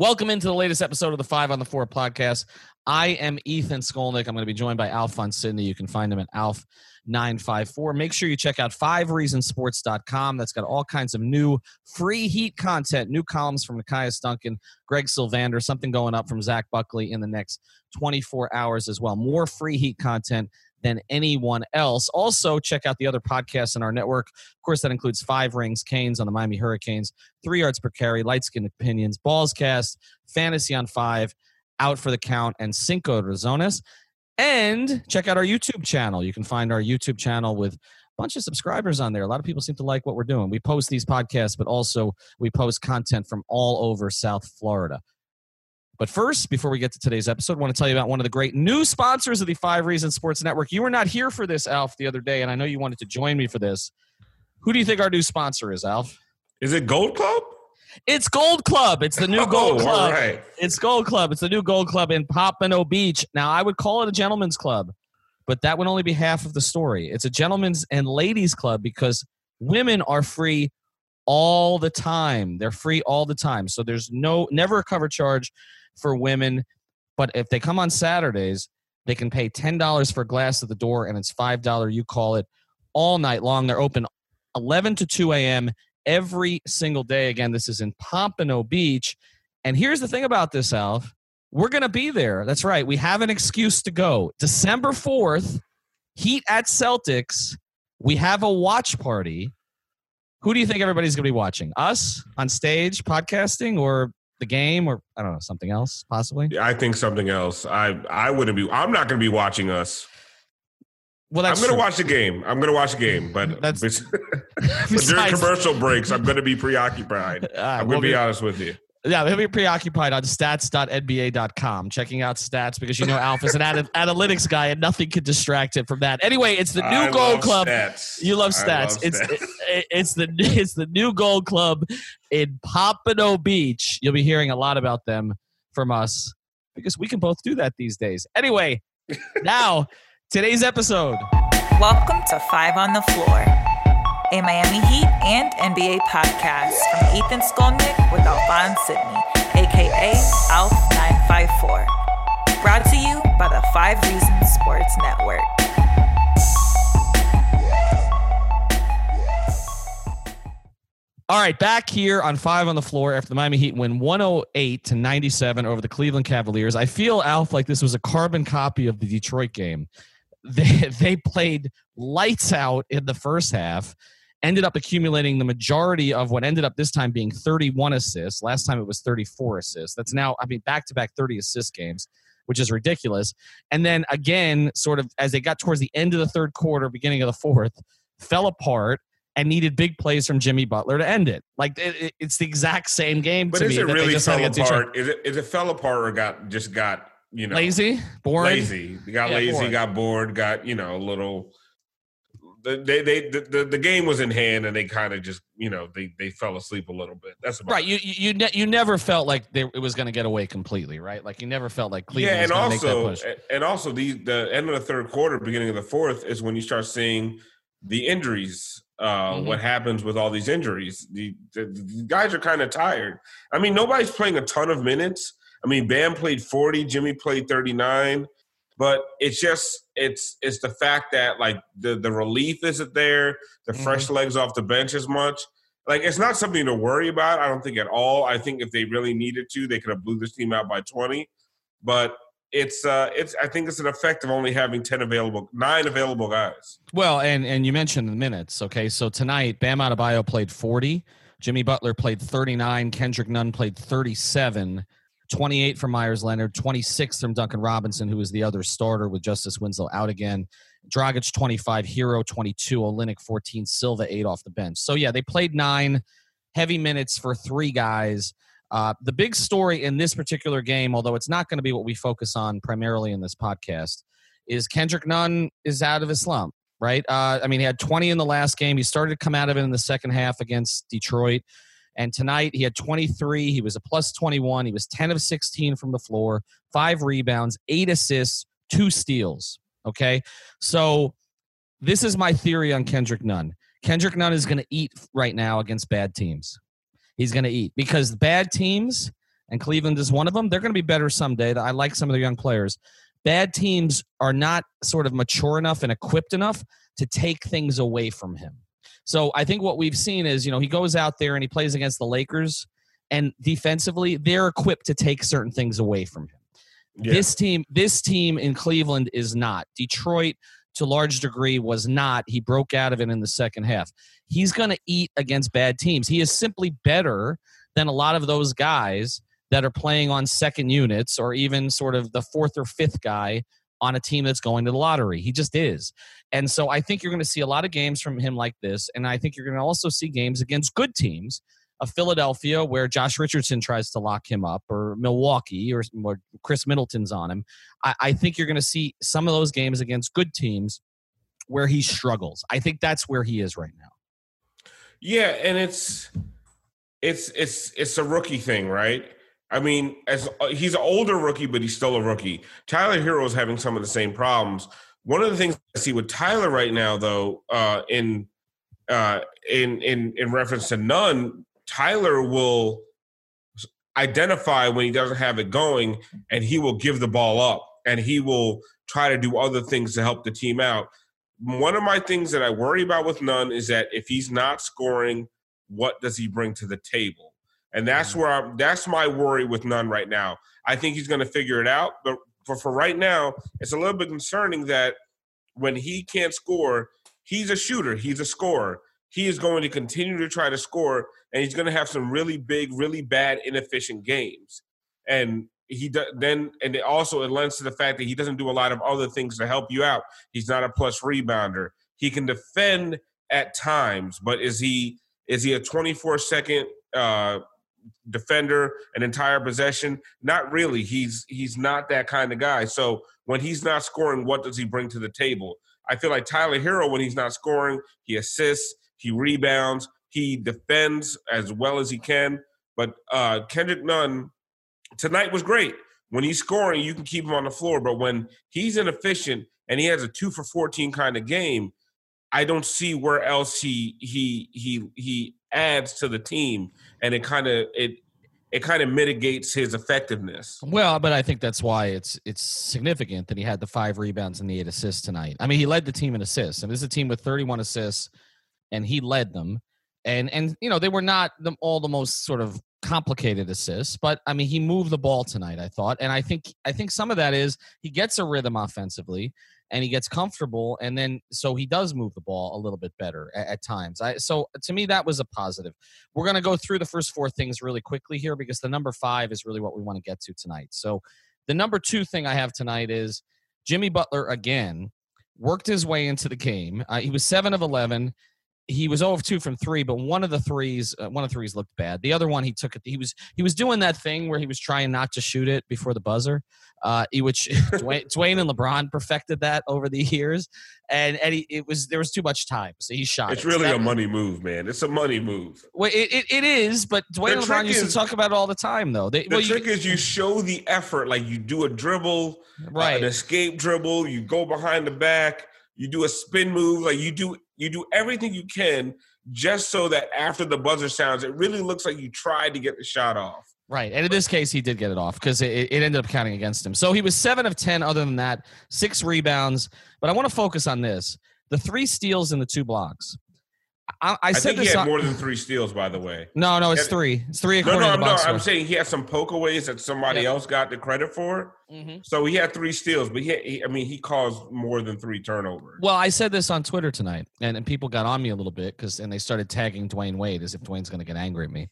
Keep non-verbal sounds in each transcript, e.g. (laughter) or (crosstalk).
Welcome into the latest episode of the Five on the Floor podcast. I am Ethan Skolnick. I'm going to be joined by Alphonse Sidney. You can find him at Alf954. Make sure you check out fivereasonsports.com. That's got all kinds of new free heat content, new columns from Nekias Duncan, Greg Sylvander, something going up from Zach Buckley in the next 24 hours as well. More free heat content than anyone else. Also, check out the other podcasts in our network. Of course, that includes Five Rings, Canes on the Miami Hurricanes, Three Yards Per Carry, Light Skin Opinions, Balls Cast, Fantasy on Five, Out for the Count, and Cinco Razones. And check out our YouTube channel. You can find our YouTube channel with a bunch of subscribers on there. A lot of people seem to like what we're doing. We post these podcasts, but also we post content from all over South Florida. But first, before we get to today's episode, I want to tell you about one of the great new sponsors of the Five Reasons Sports Network. You were not here for this, Alf, the other day, and I know you wanted to join me for this. Who do you think our new sponsor is, Alf? Is it Gold Club? It's Gold Club. It's the new (laughs) oh, Gold Oh, Club. Right. It's Gold Club. It's the new Gold Club in Pompano Beach. Now, I would call it a gentleman's club, but that would only be half of the story. It's a gentleman's and ladies' club because women are free all the time. They're free all the time. So there's no never a cover charge for women. But if they come on Saturdays, they can pay ten dollars for glass at the door, and it's five dollar. You call it all night long. They're open eleven to two a.m. every single day. Again, this is in Pompano Beach. And here's the thing about this, Alf. We're going to be there. That's right. We have an excuse to go. December 4th, Heat at Celtics. We have a watch party. Who do you think everybody's going to be watching? Us on stage, podcasting, or the game, or I don't know, something else, possibly? I think something else. I I wouldn't be. I'm not going to be watching us. Well, I'm going to watch the game. I'm going to watch the game, but, (laughs) That's- (laughs) but during commercial breaks, I'm going to be preoccupied. Uh, (laughs) I'm we'll going to be- be honest with you. Yeah, he'll be preoccupied on stats.nba.com, checking out stats because you know Alpha's an ana- analytics guy and nothing can distract him from that. Anyway, it's the new I Gold love Club. Stats. You love stats. love it's stats. it- it's the it's the new Gold Club in Pompano Beach. You'll be hearing a lot about them from us because we can both do that these days. Anyway, (laughs) now today's episode. Welcome to Five on the Floor, a Miami Heat and NBA podcast from Ethan Skolnick with Alphonse Sidney, aka Alf954. Brought to you by the Five Reasons Sports Network. All right, back here on five on the floor after the Miami Heat win 108 to 97 over the Cleveland Cavaliers. I feel, Alf, like this was a carbon copy of the Detroit game. They, (laughs) they played lights out in the first half, ended up accumulating the majority of what ended up this time being 31 assists. Last time it was 34 assists. That's now, I mean, back to back 30 assist games, which is ridiculous. And then again, sort of as they got towards the end of the third quarter, beginning of the fourth, fell apart and needed big plays from Jimmy Butler to end it. Like it, it- it's the exact same game But to is me. it really fell apart? Is it is it fell apart or got just got you know Lazy, bored. lazy? Got Yeah, lazy, bored. got bored, got you know a little. The, they they the, the, the game was in hand and they kind of just you know they they fell asleep a little bit. That's about Right, you you you, ne- you never felt like they, it was going to get away completely, right? Like you never felt like Cleveland yeah, was and going to make that also and also the the end of the third quarter, beginning of the fourth is when you start seeing the injuries. Uh, Mhm. What happens with all these injuries? The, the, the guys are kind of tired. I mean, nobody's playing a ton of minutes. I mean, Bam played forty, Jimmy played thirty nine, but it's just it's it's the fact that like the the relief isn't there, the Mm-hmm. fresh legs off the bench as much. Like it's not something to worry about. I don't think at all. I think if they really needed to, they could have blew this team out by twenty but it's uh it's I think it's an effect of only having ten available nine available guys. Well, and and you mentioned the minutes. Okay, so tonight Bam Adebayo played 40, Jimmy Butler played 39, Kendrick Nunn played 37, 28 from Meyers Leonard, 26 from Duncan Robinson, who was the other starter with Justise Winslow out again. Dragic 25, Herro 22, Olynyk 14, Silva 8 off the bench. So yeah, they played nine heavy minutes for three guys. Uh, the big story in this particular game, although it's not going to be what we focus on primarily in this podcast, is Kendrick Nunn is out of his slump, right? Uh, I mean, he had 20 in the last game. He started to come out of it in the second half against Detroit. And tonight he had 23. He was a plus 21. He was 10 of 16 from the floor, five rebounds, eight assists, two steals. Okay. So this is my theory on Kendrick Nunn. Kendrick Nunn is going to eat right now against bad teams. He's going to eat because bad teams and Cleveland is one of them. They're going to be better someday. I like some of their young players. Bad teams are not sort of mature enough and equipped enough to take things away from him. So I think what we've seen is, you know, he goes out there and he plays against the Lakers, and defensively, they're equipped to take certain things away from him. Yeah. This team, this team in Cleveland is not. Detroit, to a large degree, was not. He broke out of it in the second half. He's going to eat against bad teams. He is simply better than a lot of those guys that are playing on second units or even sort of the fourth or fifth guy on a team that's going to the lottery. He just is. And so I think you're going to see a lot of games from him like this. And I think you're going to also see games against good teams of Philadelphia where Josh Richardson tries to lock him up or Milwaukee or, or Khris Middleton's on him. I, I think you're going to see some of those games against good teams where he struggles. I think that's where he is right now. Yeah, and it's it's it's it's a rookie thing, right? I mean, as uh, he's an older rookie, but he's still a rookie. Tyler Herro is having some of the same problems. One of the things I see with Tyler right now, though, uh, in uh, in in in reference to Nunn, Tyler will identify when he doesn't have it going, and he will give the ball up, and he will try to do other things to help the team out. One of my things that I worry about with Nunn is that if he's not scoring, what does he bring to the table? And that's where I'm, that's my worry with Nunn right now. I think he's going to figure it out, but for, for right now, it's a little bit concerning that when he can't score, he's a shooter, he's a scorer. He is going to continue to try to score, and he's going to have some really big, really bad, inefficient games. And he do, then, and it also it lends to the fact that he doesn't do a lot of other things to help you out. He's not a plus rebounder. He can defend at times, but is he is he a 24 second uh, defender an entire possession. Not really. He's he's not that kind of guy. So when he's not scoring, what does he bring to the table? I feel like Tyler Herro, when he's not scoring, he assists, he rebounds, he defends as well as he can. But uh, Kendrick Nunn tonight was great. When he's scoring, you can keep him on the floor. But when he's inefficient and he has a two for fourteen kind of game, I don't see where else he he he he adds to the team, and it kind of it it kind of mitigates his effectiveness. Well, but I think that's why it's it's significant that he had the five rebounds and the eight assists tonight. I mean, he led the team in assists. and this is a team with 31 assists, and he led them. And and you know they were not the, all the most sort of complicated assists, but I mean he moved the ball tonight. I thought, and I think I think some of that is he gets a rhythm offensively and he gets comfortable and then so he does move the ball a little bit better at, at times. I, so to me that was a positive. We're going to go through the first four things really quickly here because the number five is really what we want to get to tonight. So the number two thing i have tonight is jimmy butler again worked his way into the game. Uh, he was 7 of 11 he was 0 of 2 from 3 but one of the threes uh, one of the threes looked bad the other one he took it he was he was doing that thing where he was trying not to shoot it before the buzzer uh, which (laughs) Dwyane, Dwyane, and LeBron perfected that over the (laughs) years, and and he, it was there was too much time, so he shot. It's it. really so a money move, man. It's a money move. Well, it, it, it is, but Dwyane and LeBron used is, to talk about it all the time, though. They, the well, trick you, is you show the effort, like you do a dribble, right, uh, an escape dribble, you go behind the back, you do a spin move, like you do you do everything you can just so that after the buzzer sounds, it really looks like you tried to get the shot off. Right. And in this case, he did get it off because it, it, ended up counting against him. So he was seven of 10, other than that, six rebounds. But I want to focus on this the three steals and the two blocks. I, I, I said think he had on, more than three steals, by the way. No, no, it's three. It's three. No, no, no. I'm saying he had some pokeaways that somebody else got the credit for. Mm-hmm. So he had three steals, but he, had, he, I mean, he caused more than three turnovers. Well, I said this on Twitter tonight, and, and people got on me a little bit because, and they started tagging Dwyane Wade as if Dwyane's going to get angry at me.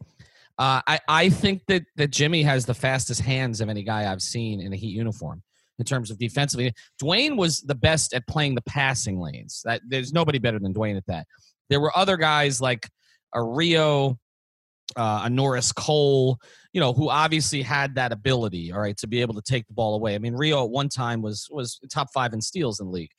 Uh, I, I think that, that Jimmy has the fastest hands of any guy I've seen in a Heat uniform in terms of defensively. Dwyane was the best at playing the passing lanes. That there's nobody better than Dwyane at that. There were other guys like a Rio, uh, a Norris Cole, you know, who obviously had that ability, all right, to be able to take the ball away. I mean, Rio at one time was was top five in steals in the league.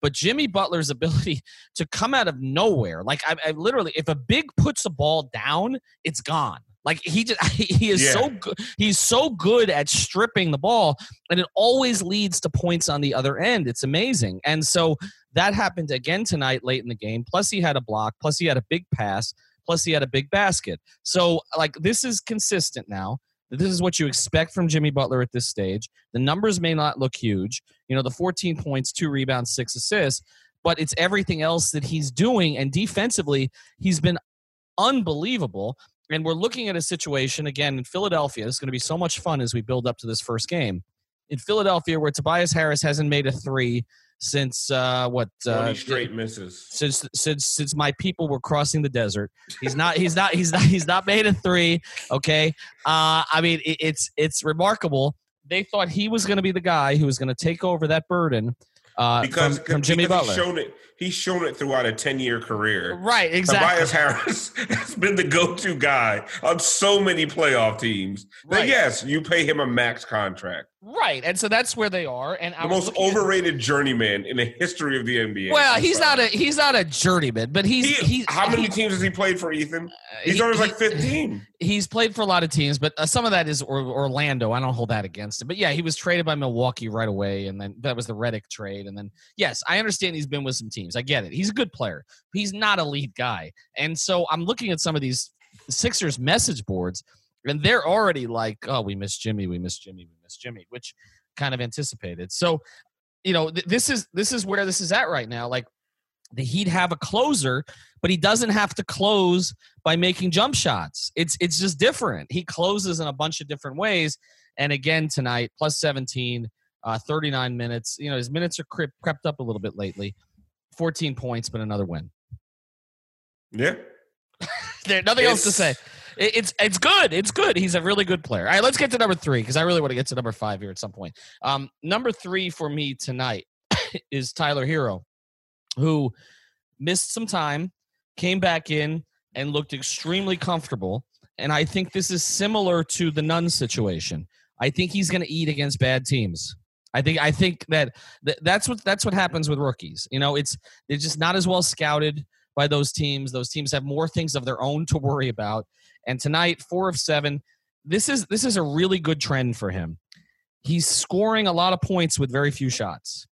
But Jimmy Butler's (laughs) ability to come out of nowhere, like I, I literally, if a big puts a ball down, it's gone. Like he just (laughs) he is yeah. so good. He's so good at stripping the ball, and it always leads to points on the other end. It's amazing. And so that happened again tonight, late in the game. Plus he had a block. Plus he had a big pass. Plus he had a big basket. So like this is consistent now. this is what you expect from Jimmy Butler at this stage. The numbers may not look huge. You know, the 14 points, two rebounds, six assists, but it's everything else that he's doing. And defensively, he's been unbelievable. And we're looking at a situation again in Philadelphia. It's going to be so much fun as we build up to this first game. In Philadelphia, where Tobias Harris hasn't made a three since uh, what uh, straight misses since since since my people were crossing the desert. He's not he's not he's not he's not made a three. Okay, uh, I mean it, it's it's remarkable. They thought he was going to be the guy who was going to take over that burden uh, because from, from Jimmy because Butler. Shown it. He's shown it throughout a ten-year career. Right, exactly. Tobias Harris (laughs) has been the go-to guy on so many playoff teams. Right. That yes, you pay him a max contract. Right, and so that's where they are. And the most overrated at, journeyman in the history of the NBA. Well, he's sorry. not a he's not a journeyman, but he's he, he's. How many he, teams has he played for, Ethan? Uh, he's he, always like fifteen. (laughs) He's played for a lot of teams, but uh, some of that is Orlando. I don't hold that against him. But yeah, he was traded by Milwaukee right away, and then that was the Redick trade. And then yes, I understand he's been with some teams. I get it. He's a good player. He's not a lead guy, and so I'm looking at some of these Sixers message boards and they're already like, "Oh, we miss Jimmy, we miss Jimmy, we miss Jimmy," which kind of anticipated. So, you know, th- this is this is where this is at right now. Like the Heat have a closer, but he doesn't have to close by making jump shots. It's it's just different. He closes in a bunch of different ways. And again tonight, plus 17, uh, 39 minutes. You know, his minutes are crept, crept up a little bit lately. 14 points, but another win. Yeah. (laughs) There's nothing it's, else to say it's it's good. It's good. He's a really good player. All right, let's get to number three because I really want to get to number five here at some point. Um, number three for me tonight (coughs) is Tyler Herro, who missed some time, came back in, and looked extremely comfortable. And I think this is similar to the Nunn situation. I think he's going to eat against bad teams. I think I think that that's what that's what happens with rookies. You know, it's they're just not as well scouted by those teams. Those teams have more things of their own to worry about. And tonight, four of seven. This is this is a really good trend for him. He's scoring a lot of points with very few shots.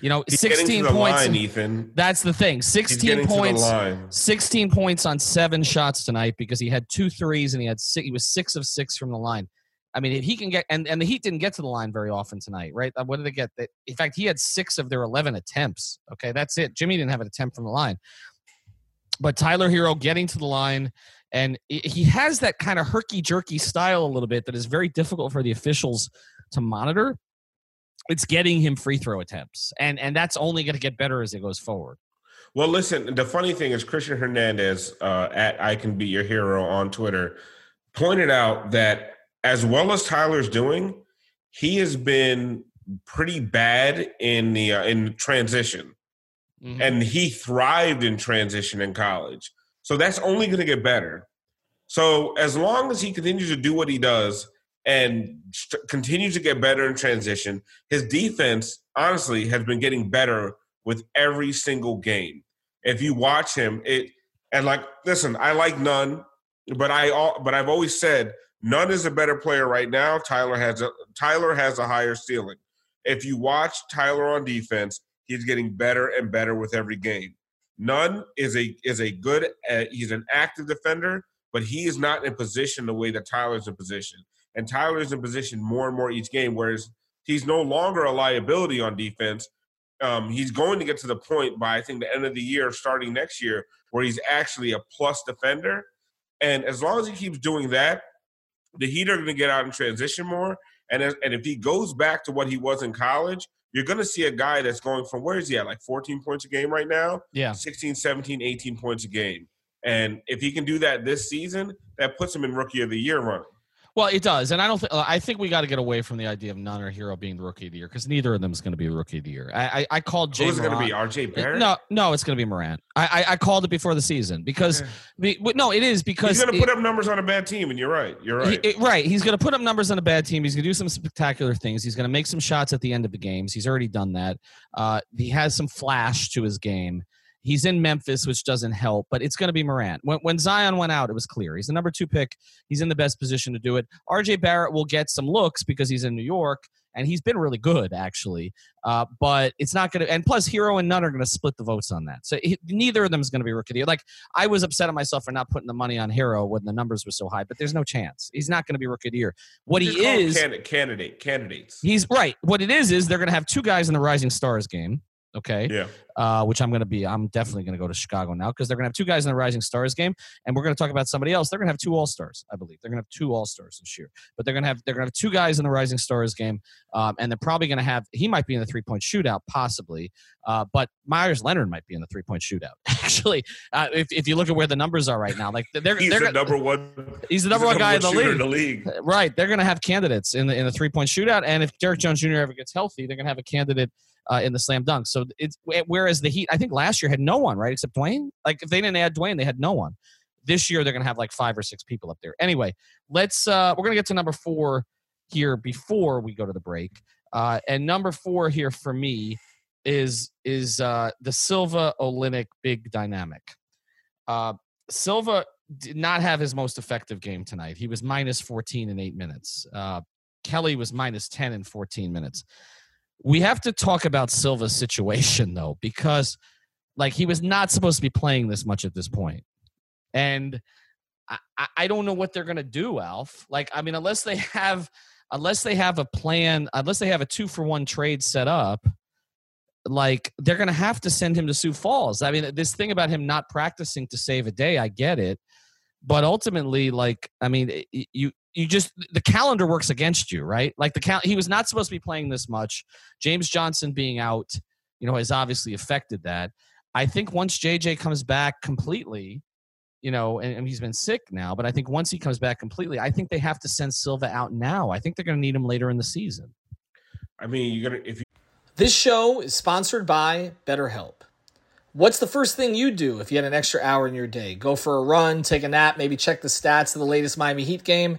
You know, He's 16 points. Line, Ethan. That's the thing. 16 points. 16 points on seven shots tonight because he had two threes and he had six, he was six of six from the line. I mean, if he can get and, and the Heat didn't get to the line very often tonight, right? Uh, what did they get? In fact, he had six of their 11 attempts. Okay, that's it. Jimmy didn't have an attempt from the line. But Tyler Herro getting to the line and he has that kind of herky jerky style a little bit that is very difficult for the officials to monitor. It's getting him free throw attempts, and and that's only going to get better as it goes forward. Well, listen. The funny thing is, Christian Hernandez uh, at I Can Be Your Hero on Twitter pointed out that as well as Tyler's doing, he has been pretty bad in the uh, in transition, mm-hmm. and he thrived in transition in college. So that's only going to get better. So as long as he continues to do what he does and st- continues to get better in transition, his defense honestly has been getting better with every single game. If you watch him, it and like listen, I like Nunn, but I but I've always said Nunn is a better player right now. Tyler has a Tyler has a higher ceiling. If you watch Tyler on defense, he's getting better and better with every game. Nunn is a is a good. Uh, he's an active defender, but he is not in position the way that Tyler's in position. And Tyler's in position more and more each game, whereas he's no longer a liability on defense. Um, he's going to get to the point by I think the end of the year, starting next year, where he's actually a plus defender. And as long as he keeps doing that, the Heat are going to get out in transition more. And as, and if he goes back to what he was in college, you're going to see a guy that's going from where is he at like 14 points a game right now? Yeah. 16 17 18 points a game. And if he can do that this season that puts him in rookie of the year running well, it does, and I don't. Th- I think we got to get away from the idea of Nunn or Herro being the rookie of the year because neither of them is going to be the rookie of the year. I I, I called Jay. Who's going to be? R.J. Barrett? No, no, it's going to be Morant. I, I, I called it before the season because yeah. no, it is because he's going to put up numbers on a bad team, and you're right. You're right. He, it, right. He's going to put up numbers on a bad team. He's going to do some spectacular things. He's going to make some shots at the end of the games. He's already done that. Uh, he has some flash to his game. He's in Memphis, which doesn't help, but it's going to be Morant. When, when Zion went out, it was clear. He's the number two pick. He's in the best position to do it. RJ Barrett will get some looks because he's in New York, and he's been really good actually. Uh, but it's not going to. And plus, Herro and Nunn are going to split the votes on that. So he, neither of them is going to be rookie of the year. Like I was upset at myself for not putting the money on Herro when the numbers were so high, but there's no chance he's not going to be rookie of the year. What Just he is, candidate, candidate candidates. he's right. What it is is they're going to have two guys in the Rising Stars game. Okay Yeah. uh, which I'm going to be. I'm definitely going to go to Chicago now because they're going to have two guys in the Rising Stars game, and we're going to talk about somebody else. They're going to have two All Stars, I believe. They're going to have two All Stars this year, but they're going to have they're going to have two guys in the Rising Stars game, um, and they're probably going to have. He might be in the three point shootout, possibly, uh, but Meyers Leonard might be in the three point shootout. (laughs) Actually, uh, if if you look at where the numbers are right now, like they're He's they're the number one. he's the number one guy in the league. in the league. Right, they're going to have candidates in the in the three point shootout, and if Derrick Jones Jr. ever gets healthy, they're going to have a candidate uh, in the slam dunk. So it's whereas the Heat, I think last year had no one, right, except Dwyane. Like if they didn't add Dwyane, they had no one. This year they're going to have like five or six people up there. Anyway, let's uh, we're going to get to number four here before we go to the break. Uh, and number four here for me is is uh, the Silva Olynyk big dynamic. Uh, Silva did not have his most effective game tonight. He was minus 14 in eight minutes. Uh, Kelly was minus 10 in 14 minutes. We have to talk about Silva's situation though, because like he was not supposed to be playing this much at this point. And I, I- don't know what they're gonna do, Alf. Like, I mean, unless they have unless they have a plan, unless they have a two for one trade set up, like they're gonna have to send him to Sioux Falls. I mean, this thing about him not practicing to save a day, I get it but ultimately like i mean you you just the calendar works against you right like the cal- he was not supposed to be playing this much james johnson being out you know has obviously affected that i think once jj comes back completely you know and, and he's been sick now but i think once he comes back completely i think they have to send silva out now i think they're going to need him later in the season I mean, you're gonna if you This show is sponsored by BetterHelp. What's the first thing you do if you had an extra hour in your day? Go for a run, take a nap, maybe check the stats of the latest Miami Heat game?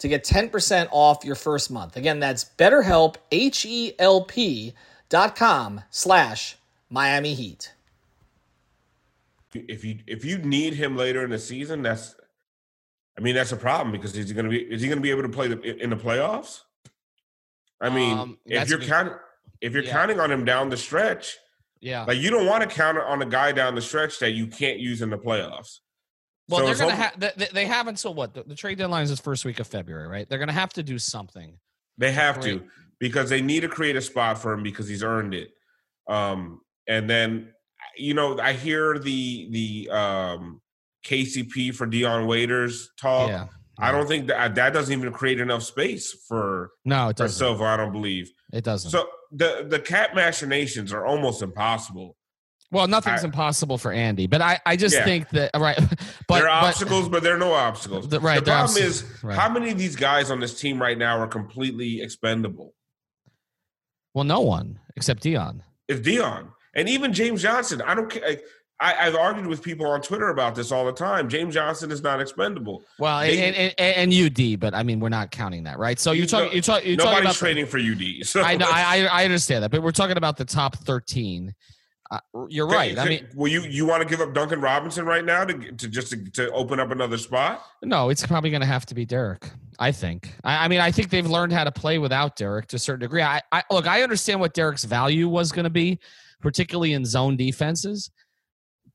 to get 10% off your first month. Again, that's betterhelp, H-E-L-P dot com slash Miami Heat. if you if you need him later in the season, that's I mean that's a problem because is he going to be is he going to be able to play the, in the playoffs? I mean, Um, if you're a good- counting if you're Yeah. counting on him down the stretch, yeah like you don't want to count on a guy down the stretch that you can't use in the playoffs. Well So they're going to have they, they have until what the, the trade deadline is this first week of february right they're going to have to do something They have Right. to because they need to create a spot for him because he's earned it. Um, and then you know I hear the the um, KCP for Dion Waiters talk. yeah I don't think that that doesn't even create enough space for no it for doesn't Silva. I don't believe it doesn't so. The the cap machinations are almost impossible. Well, nothing's I, impossible for Andy, but I, I just yeah. think that right. (laughs) But there are but, obstacles, but there are no obstacles. The, right. The problem is right. how many of these guys on this team right now are completely expendable. Well, no one except Dion. If Dion and even James Johnson, I don't care. I, have argued with people on Twitter about this all the time. James Johnson is not expendable. Well, they, and, and, and, UD, but I mean, we're not counting that, right? So you're talking, no, you're, talk, you're talking about trading the, for UD. (laughs) So. I know, I, I understand that, but we're talking about the top 13 you're right. I mean, well, you you want to give up Duncan Robinson right now to to just to, to open up another spot? No, it's probably going to have to be Derrick. I think. I, I, mean, I think they've learned how to play without Derrick to a certain degree. I, I look, I understand what Derrick's value was going to be, particularly in zone defenses,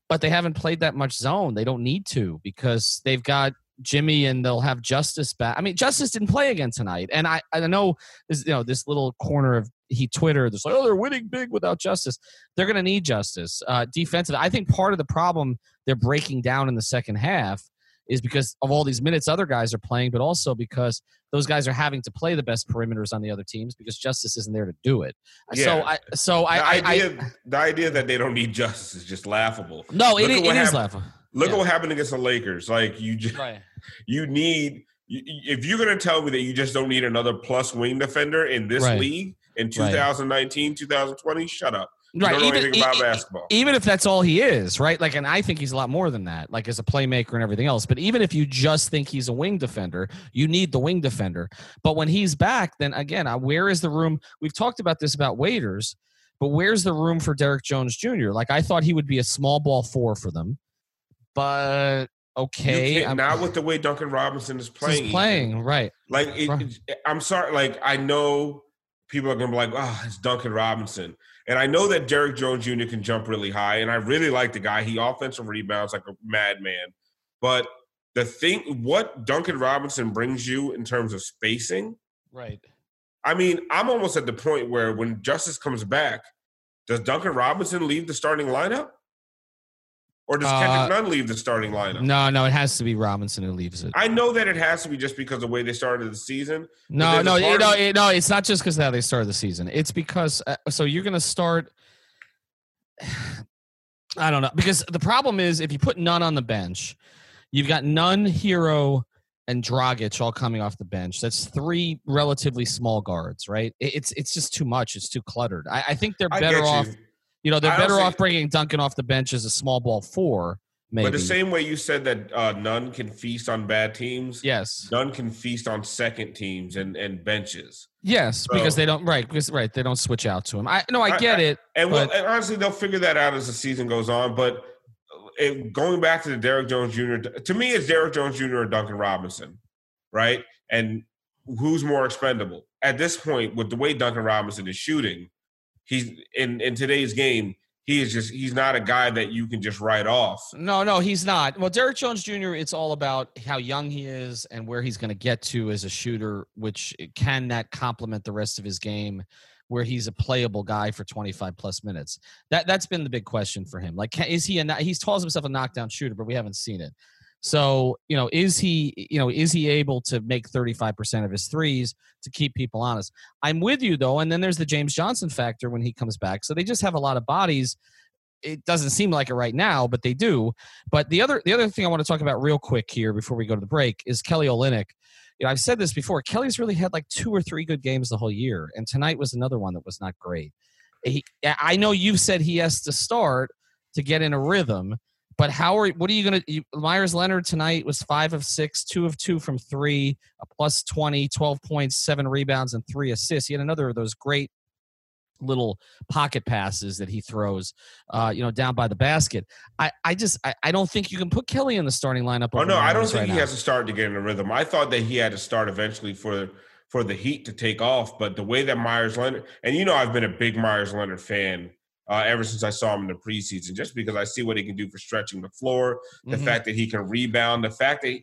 but they haven't played that much zone. They don't need to because they've got Jimmy and they'll have Justise back. I mean, Justise didn't play again tonight, and I I know this you know this little corner of Heat Twitter, "There's like, oh, they're winning big without Justise. They're going to need Justise uh, defensive. I think part of the problem they're breaking down in the second half is because of all these minutes other guys are playing, but also because those guys are having to play the best perimeters on the other teams because Justise isn't there to do it. Yeah. So I, so The I, I, idea, I the idea that they don't need Justise is just laughable. no, it, Look at it what is happened- laughable. Look Yeah. at what happened against the Lakers. Like you just Right. (laughs) you need if you're going to tell me that you just don't need another plus wing defender in this Right. league in Right. 2019 2020 shut up you Right. don't know Even, anything about e- basketball even if that's all he is, right? Like, and I think he's a lot more than that, like as a playmaker and everything else. But even if you just think he's a wing defender, you need the wing defender. But when he's back, then again, where is the room? We've talked about this about Waiters, but where's the room for Derrick Jones Jr.? Like, I thought he would be a small ball four for them, but okay, not with the way Duncan Robinson is playing. he's playing right. Like, it, Right. it- I'm sorry. Like, I know people are going to be like, "Oh, it's Duncan Robinson," and I know that Derrick Jones Jr. can jump really high, and I really like the guy. He offensive rebounds like a madman. But the thing, what Duncan Robinson brings you in terms of spacing, Right. I mean, I'm almost at the point where when Justise comes back, does Duncan Robinson leave the starting lineup, or does Uh, Kendrick Nunn leave the starting lineup? No, no, it has to be Robinson who leaves it. I know that it has to be just because of the way they started the season. No, no, you know, it, no. It's not just because of how they started the season. It's because uh, so you're going to start. (sighs) I don't know because the problem is if you put Nunn on the bench, you've got Nunn, Herro, and Dragic all coming off the bench. That's three relatively small guards, right? It- It's it's just too much. It's too cluttered. I, I think they're better off. you. You know, they're I better off bringing Duncan off the bench as a small ball four. Maybe. But the same way you said that uh, Nunn can feast on bad teams, yes. Nunn can feast on second teams and, and benches. Yes, because they don't right because right they don't switch out to him. I no, I I- get it. And, well, and honestly, they'll figure that out as the season goes on. But it, going back to the Derrick Jones Jr. To me, it's Derrick Jones Jr. or Duncan Robinson, right? And who's more expendable at this point with the way Duncan Robinson is shooting? He's in in today's game. He is just he's not a guy that you can just write off. No, no, he's not. Well, Derrick Jones Jr. It's all about how young he is and where he's going to get to as a shooter. Which can that complement the rest of his game, where he's a playable guy for twenty five plus minutes. That that's been the big question for him. Like, is he a kno- he calls himself a knockdown shooter, but we haven't seen it. So you know, is he you know is he able to make thirty five percent of his threes to keep people honest? I'm with you though, and then there's the James Johnson factor when he comes back. So they just have a lot of bodies. It doesn't seem like it right now, but they do. But the other the other thing I want to talk about real quick here before we go to the break is Kelly Olynyk. You know, I've said this before. Kelly's really had like two or three good games the whole year, and tonight was another one that was not great. He, I know you've said he has to start to get in a rhythm, but how are what are you going to? Meyers Leonard tonight was five of six, two of two from three, a plus 20, 12 points, seven rebounds, and three assists. He had another of those great little pocket passes that he throws, uh, you know, down by the basket. I, I just, I, I don't think you can put Kelly in the starting lineup. Oh no, I don't think right he now. has to start to get in a rhythm. I thought that he had to start eventually for for the Heat to take off. But the way that Meyers Leonard, and you know, I've been a big Meyers Leonard fan uh, ever since I saw him in the preseason, just because I see what he can do for stretching the floor, the Mhm. fact that he can rebound, the fact that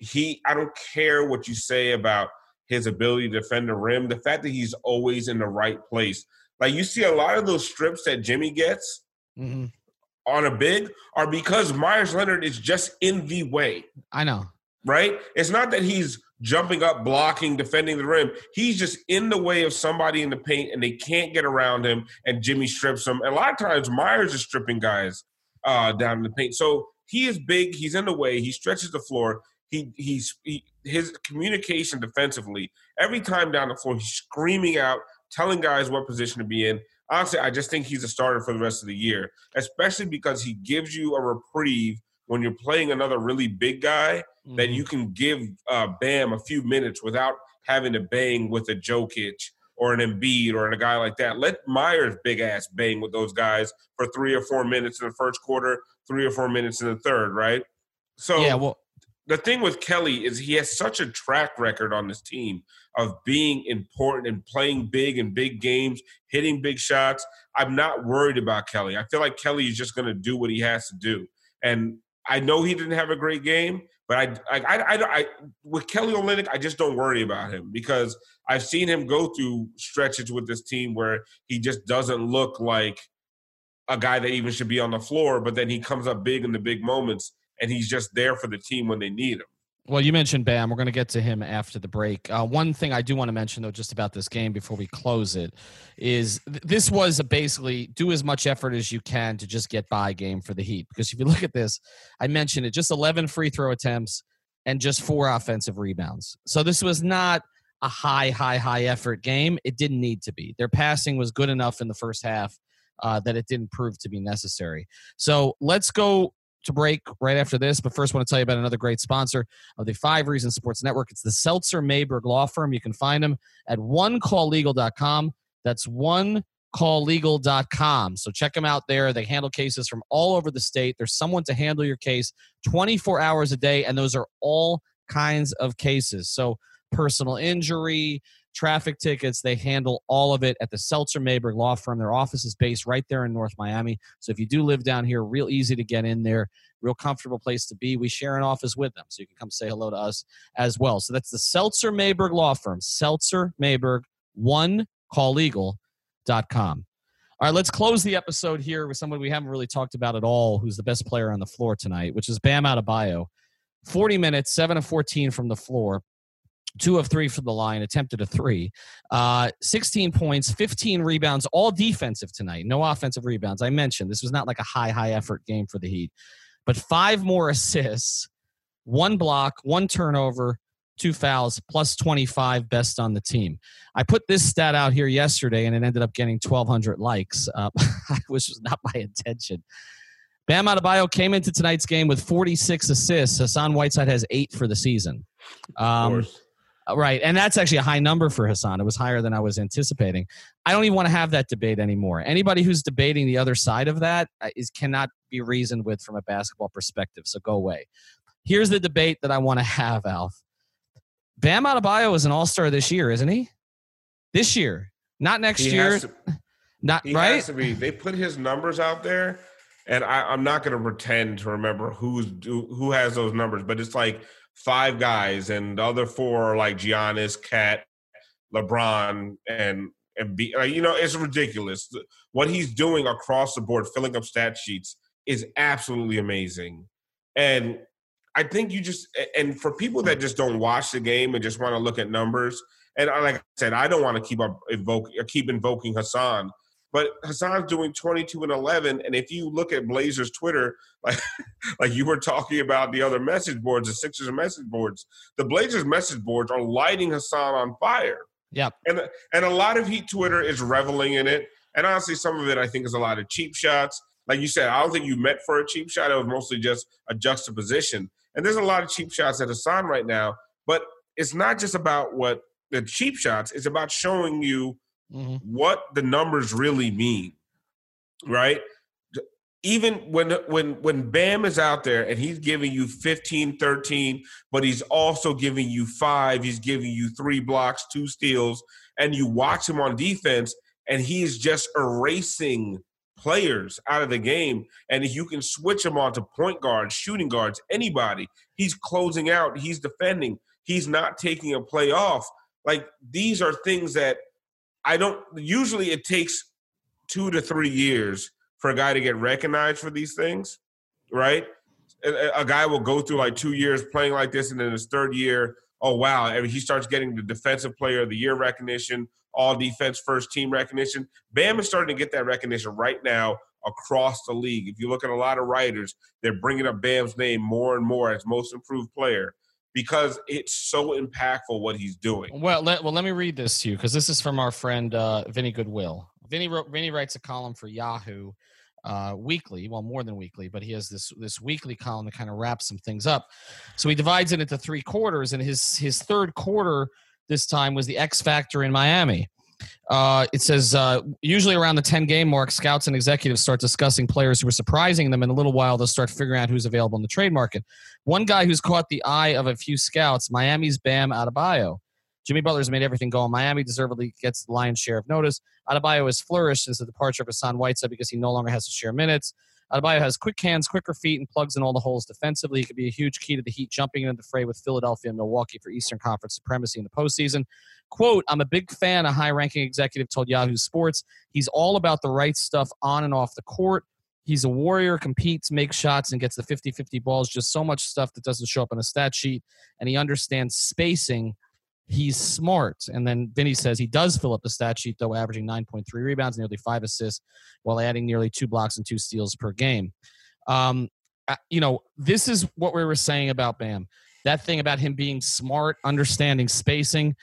he, I don't care what you say about his ability to defend the rim, the fact that he's always in the right place. Like you see a lot of those strips that Jimmy gets Mhm. on a big are because Meyers Leonard is just in the way I know. right? It's not that he's jumping up, blocking, defending the rim. He's just in the way of somebody in the paint, and they can't get around him. And Jimmy strips him. And a lot of times, Meyers is stripping guys uh, down in the paint. So he is big. He's in the way. He stretches the floor. He he's he, his communication defensively. Every time down the floor, he's screaming out, telling guys what position to be in. Honestly, I just think he's a starter for the rest of the year, especially because he gives you a reprieve when you're playing another really big guy that Mhm. you can give uh, Bam a few minutes without having to bang with a Jokic or an Embiid or a guy like that. Let Meyers big ass bang with those guys for three or four minutes in the first quarter, three or four minutes in the third, right? So yeah, well, the thing with Kelly is he has such a track record on this team of being important and playing big in big games, hitting big shots. I'm not worried about Kelly. I feel like Kelly is just going to do what he has to do. And I know he didn't have a great game, But I, I, I, I, I with Kelly Olynyk, I just don't worry about him because I've seen him go through stretches with this team where he just doesn't look like a guy that even should be on the floor. But then he comes up big in the big moments, and he's just there for the team when they need him. Well, you mentioned Bam. We're going to get to him after the break. Uh, one thing I do want to mention, though, just about this game before we close it, is th- this was basically do as much effort as you can to just get by game for the Heat. Because if you (laughs) look at this, I mentioned it, just 11 free throw attempts and just four offensive rebounds. So this was not a high, high, high effort game. It didn't need to be. Their passing was good enough in the first half uh, that it didn't prove to be necessary. So let's go to break right after this. But first, I want to tell you about another great sponsor of the Five Reasons Sports Network. It's the Seltzer Mayberg Law Firm. You can find them at onecalllegal.com. That's onecalllegal.com. So check them out there. They handle cases from all over the state. There's someone to handle your case 24 hours a day, and those are all kinds of cases. So personal injury, traffic tickets. They handle all of it at the Seltzer Mayberg Law Firm. Their office is based right there in North Miami. So if you do live down here, real easy to get in there, real comfortable place to be. We share an office with them, so you can come say hello to us as well. So that's the Seltzer Mayberg Law Firm, Seltzer Mayberg, one calllegal.com. All right, let's close the episode here with someone we haven't really talked about at all, who's the best player on the floor tonight, which is Bam Adebayo. 40 minutes, 7 of 14 from the floor two of three from the line, attempted a three. Uh, 16 points, 15 rebounds, all defensive tonight. No offensive rebounds. I mentioned this was not like a high, high effort game for the Heat, but five more (laughs) assists, one block, one turnover, two fouls, plus 25 best on the team. I put this stat out here yesterday and it ended up getting 1,200 likes, uh, (laughs) which was not my intention. Bam Adebayo came into tonight's game with 46 assists. Hassan Whiteside has eight for the season. Um, right. And that's actually a high number for Hassan. It was higher than I was anticipating. I don't even want to have that debate anymore. Anybody who's debating the other side of that uh, cannot be reasoned with from a basketball perspective. So go away. Here's the debate that I want to have, Alf. Bam Adebayo is an all-star this year, isn't he? This year, not next He year. has to- (laughs) not He right. has to be. They put his numbers out there, and I, I'm not going to pretend to remember who's who has those numbers, but it's like five guys, and the other four are like Giannis, Cat, LeBron, and and be like, you know it's ridiculous. What he's doing across the board, filling up stat sheets, is absolutely amazing, and I think you just and for people that just don't watch the game and just want to look at numbers, and uh, like I said, I don't want to keep up invoke uh, keep invoking Hassan, but Hassan's doing 22 and 11, and if you look at Blazers Twitter, (laughs) like like you were talking about the other message boards, the Sixers message boards, the Blazers message boards are lighting Hassan on fire. Yeah, And and a lot of Heat Twitter is reveling in it, and honestly, some of it I think is a lot of cheap shots. Like you said, I don't think you met for a cheap shot. It was mostly just a juxtaposition. And there's a lot of cheap shots at Hassan right now, but it's not just about what the cheap shots. It's about showing you Mhm. what the numbers really mean, right? Even when when when Bam is out there and he's giving you 15, 13, but he's also giving you five, he's giving you three blocks, two steals, and you watch him on defense and he's just erasing players out of the game. And you can switch him on to point guards, shooting guards, anybody. He's closing out, he's defending, he's not taking a play off. Like these are things that I don't usually it takes two to three years for a guy to get recognized for these things, right? A, a guy will go through like two years playing like this, and then his third year, oh wow, he starts getting the defensive player of the year recognition, all defense first team recognition. Bam is starting to get that recognition right now across the league. If you look at a lot of writers, they're bringing up Bam's name more and more as most improved player because it's so impactful what he's doing. Well, let, well, let me read this to you because this is from our friend uh, Vinny Goodwill. Vinny wrote, Vinny writes a column for Yahoo uh, weekly, well, more than weekly, but he has this this weekly column that kind of wraps some things up. So he divides it into three quarters, and his his third quarter this time was the X factor in Miami. Uh, it says uh, usually around the 10 game mark, scouts and executives start discussing players who are surprising them. In a little while, they'll start figuring out who's available in the trade market. One guy who's caught the eye of a few scouts, Miami's Bam Adebayo. Jimmy Butler's made everything go Miami, deservedly gets the lion's share of notice. Adebayo has flourished since the departure of Hassan Whiteside because he no longer has to share minutes. Adebayo has quick hands, quicker feet, and plugs in all the holes defensively. He could be a huge key to the Heat jumping into the fray with Philadelphia and Milwaukee for Eastern Conference supremacy in the postseason. Quote, I'm a big fan, a high ranking executive told Yahoo Sports. He's all about the right stuff on and off the court. He's a warrior, competes, makes shots, and gets the 50 50 balls. Just so much stuff that doesn't show up on a stat sheet. And he understands spacing. He's smart. And then Vinny says he does fill up the stat sheet, though, averaging 9.3 rebounds, nearly five assists, while adding nearly two blocks and two steals per game. Um, you know, this is what we were saying about Bam. That thing about him being smart, understanding spacing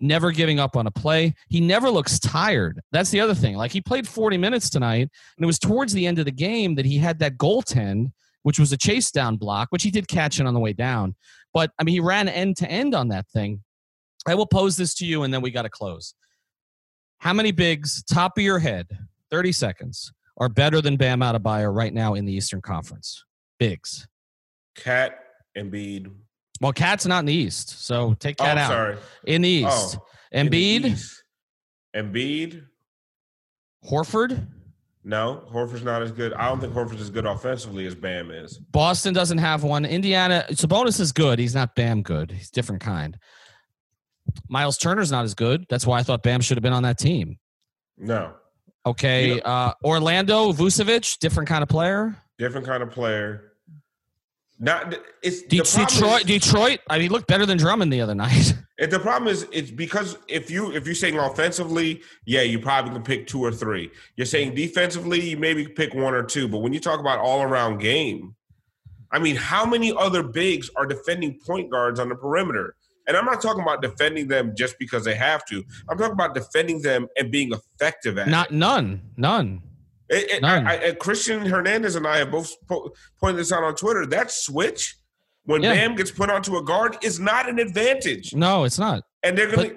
never giving up on a play. He never looks tired. That's the other thing. Like he played 40 minutes tonight, and it was towards the end of the game that he had that goaltend, which was a chase down block, which he did catch it on the way down. But I mean, he ran end to end on that thing. I will pose this to you, and then we got to close. How many bigs, top of your head, 30 seconds, are better than Bam Adebayo right now in the Eastern Conference? Bigs. KAT, Embiid, well, KAT's not in the East, so take oh, KAT out. Sorry. In the oh, East, Oh, Embiid, the East. Embiid. Horford. No, Horford's not as good. I don't think Horford's as good offensively as Bam is. Boston doesn't have one. Indiana, Sabonis is good. He's not Bam good. He's different kind. Miles Turner's not as good. That's why I thought Bam should have been on that team. No, Okay, Yeah. uh, Orlando Vucevic, different kind of player. different kind of player. Not it's De- Detroit, is- Detroit. I mean, he looked better than Drummond the other (laughs) night. The problem is, it's because if you if you're saying offensively, yeah, you probably can pick two or three. You're saying defensively, you maybe pick one or two. But when you talk about all around game, I mean, how many other bigs are defending point guards on the perimeter? And I'm not talking about defending them just because they have to. I'm talking about defending them and being effective at not it. none, none. It- it- none. I- I- Christian Hernandez and I have both po- pointed this out on Twitter. That switch, when Yeah. Bam gets put onto a guard, is not an advantage No, it's not. and they're gonna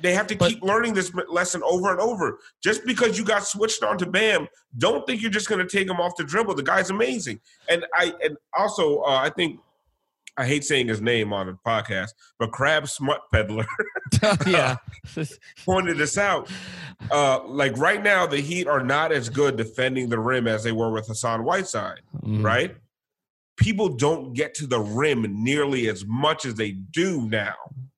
they have to but- keep learning this lesson over and over just because you got switched on to bam don't think you're just gonna take him off the dribble the guy's amazing and i and also uh, i think i hate saying his name on the podcast but crab smut peddler (laughs) (laughs) yeah, (laughs) pointed this out. Uh like right now the heat are not as good defending the rim as they were with hassan whiteside Mm. right? People don't get to the rim nearly as much as they do now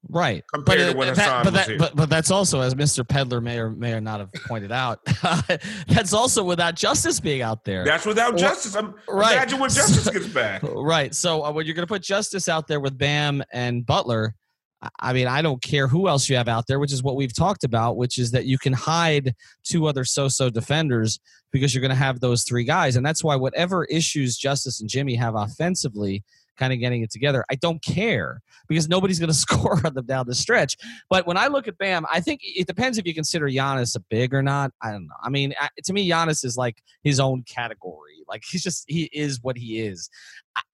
Right. Compared but, to when that- but, that, but, but that's also, as Mr. Pedler may or may or not have pointed out, (laughs) that's also without Justise being out there. That's without Well, Justise. I'm, right. Imagine when Justise gets back. (laughs) right. So uh, when you're going to put Justise out there with Bam and Butler, I- I mean, I don't care who else you have out there, which is what we've talked about, which is that you can hide two other so-so defenders because you're going to have those three guys, and that's why whatever issues Justise and Jimmy have offensively, kind of getting it together, I don't care because nobody's going (laughs) to score on them down the stretch. But when I look at Bam, I think it depends if you consider Giannis a big or not. I don't know. I mean, to me, Giannis is like his own category. Like he's just he is what he is.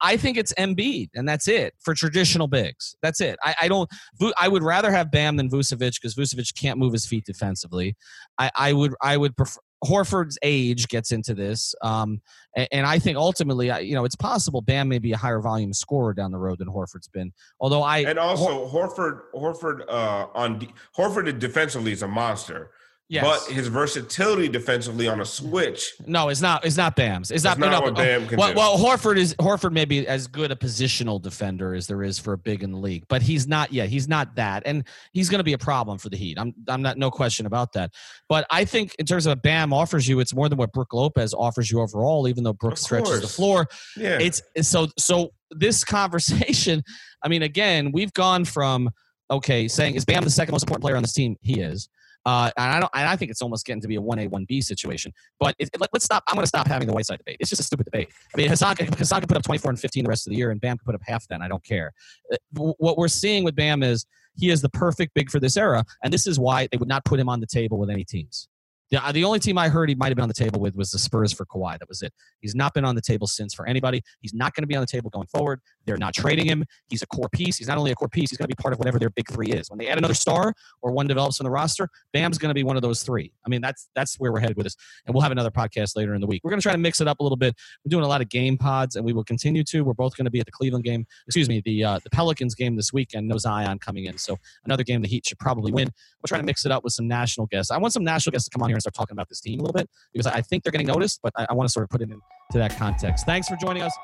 I- think it's Embiid, and that's it for traditional bigs. That's it. I, I don't. I would rather have Bam than Vucevic because Vucevic can't move his feet defensively. I, I would. I would prefer. Horford's age gets into this, um, and, and I think ultimately, you know, it's possible Bam may be a higher volume scorer down the road than Horford's been. Although I And also, Horford, Horford, uh, on de- Horford defensively is a monster, yes. but his versatility defensively on a switch No, it's not. It's not Bam's. It's That's not. not no, what Bam can well, do. well, Horford is Horford may be as good a positional defender as there is for a big in the league, but he's not yet. He's not that, and he's going to be a problem for the Heat. I'm. I'm not. No question about that. But I think in terms of what Bam offers you, it's more than what Brook Lopez offers you overall. Even though Brooke stretches the floor, Yeah, it's it's so so this (laughs) conversation i mean again we've gone from okay saying is bam the second most important player on this team he is uh, and I don't. And I think it's almost getting to be a one A one B situation. But it, let, us stop. I'm going to stop having the Whiteside debate. It's just a stupid debate. I mean, Hassan, Hassan can put up 24 and 15 the rest of the year, and Bam can put up half. Then I don't care. Uh, What we're seeing with Bam is he is the perfect big for this era, and this is why they would not put him on the table with any teams. The, uh, the only team I heard he might have been on the table with was the Spurs for Kawhi. That was it. He's not been on the table since for anybody. He's not going to be on the table going forward. They're not trading him. He's a core piece. He's not only a core piece, he's going to be part of whatever their big three is. When they add another star or one develops on the roster, Bam's going to be one of those three. I mean, that's that's where we're headed with this. And we'll have another podcast later in the week. We're going to try to mix it up a little bit. We're doing a lot of game pods, and we will continue to. We're both going to be at the Cleveland game. Excuse me, the uh, the Pelicans game this weekend. No Zion coming in, so another game the Heat should probably win. We'll try to mix it up with some national guests. I want some national guests to come on here and start talking about this team a little bit because I think they're getting noticed, but I, I want to sort of put it into that context. Thanks for joining us.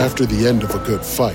After the end of a good fight,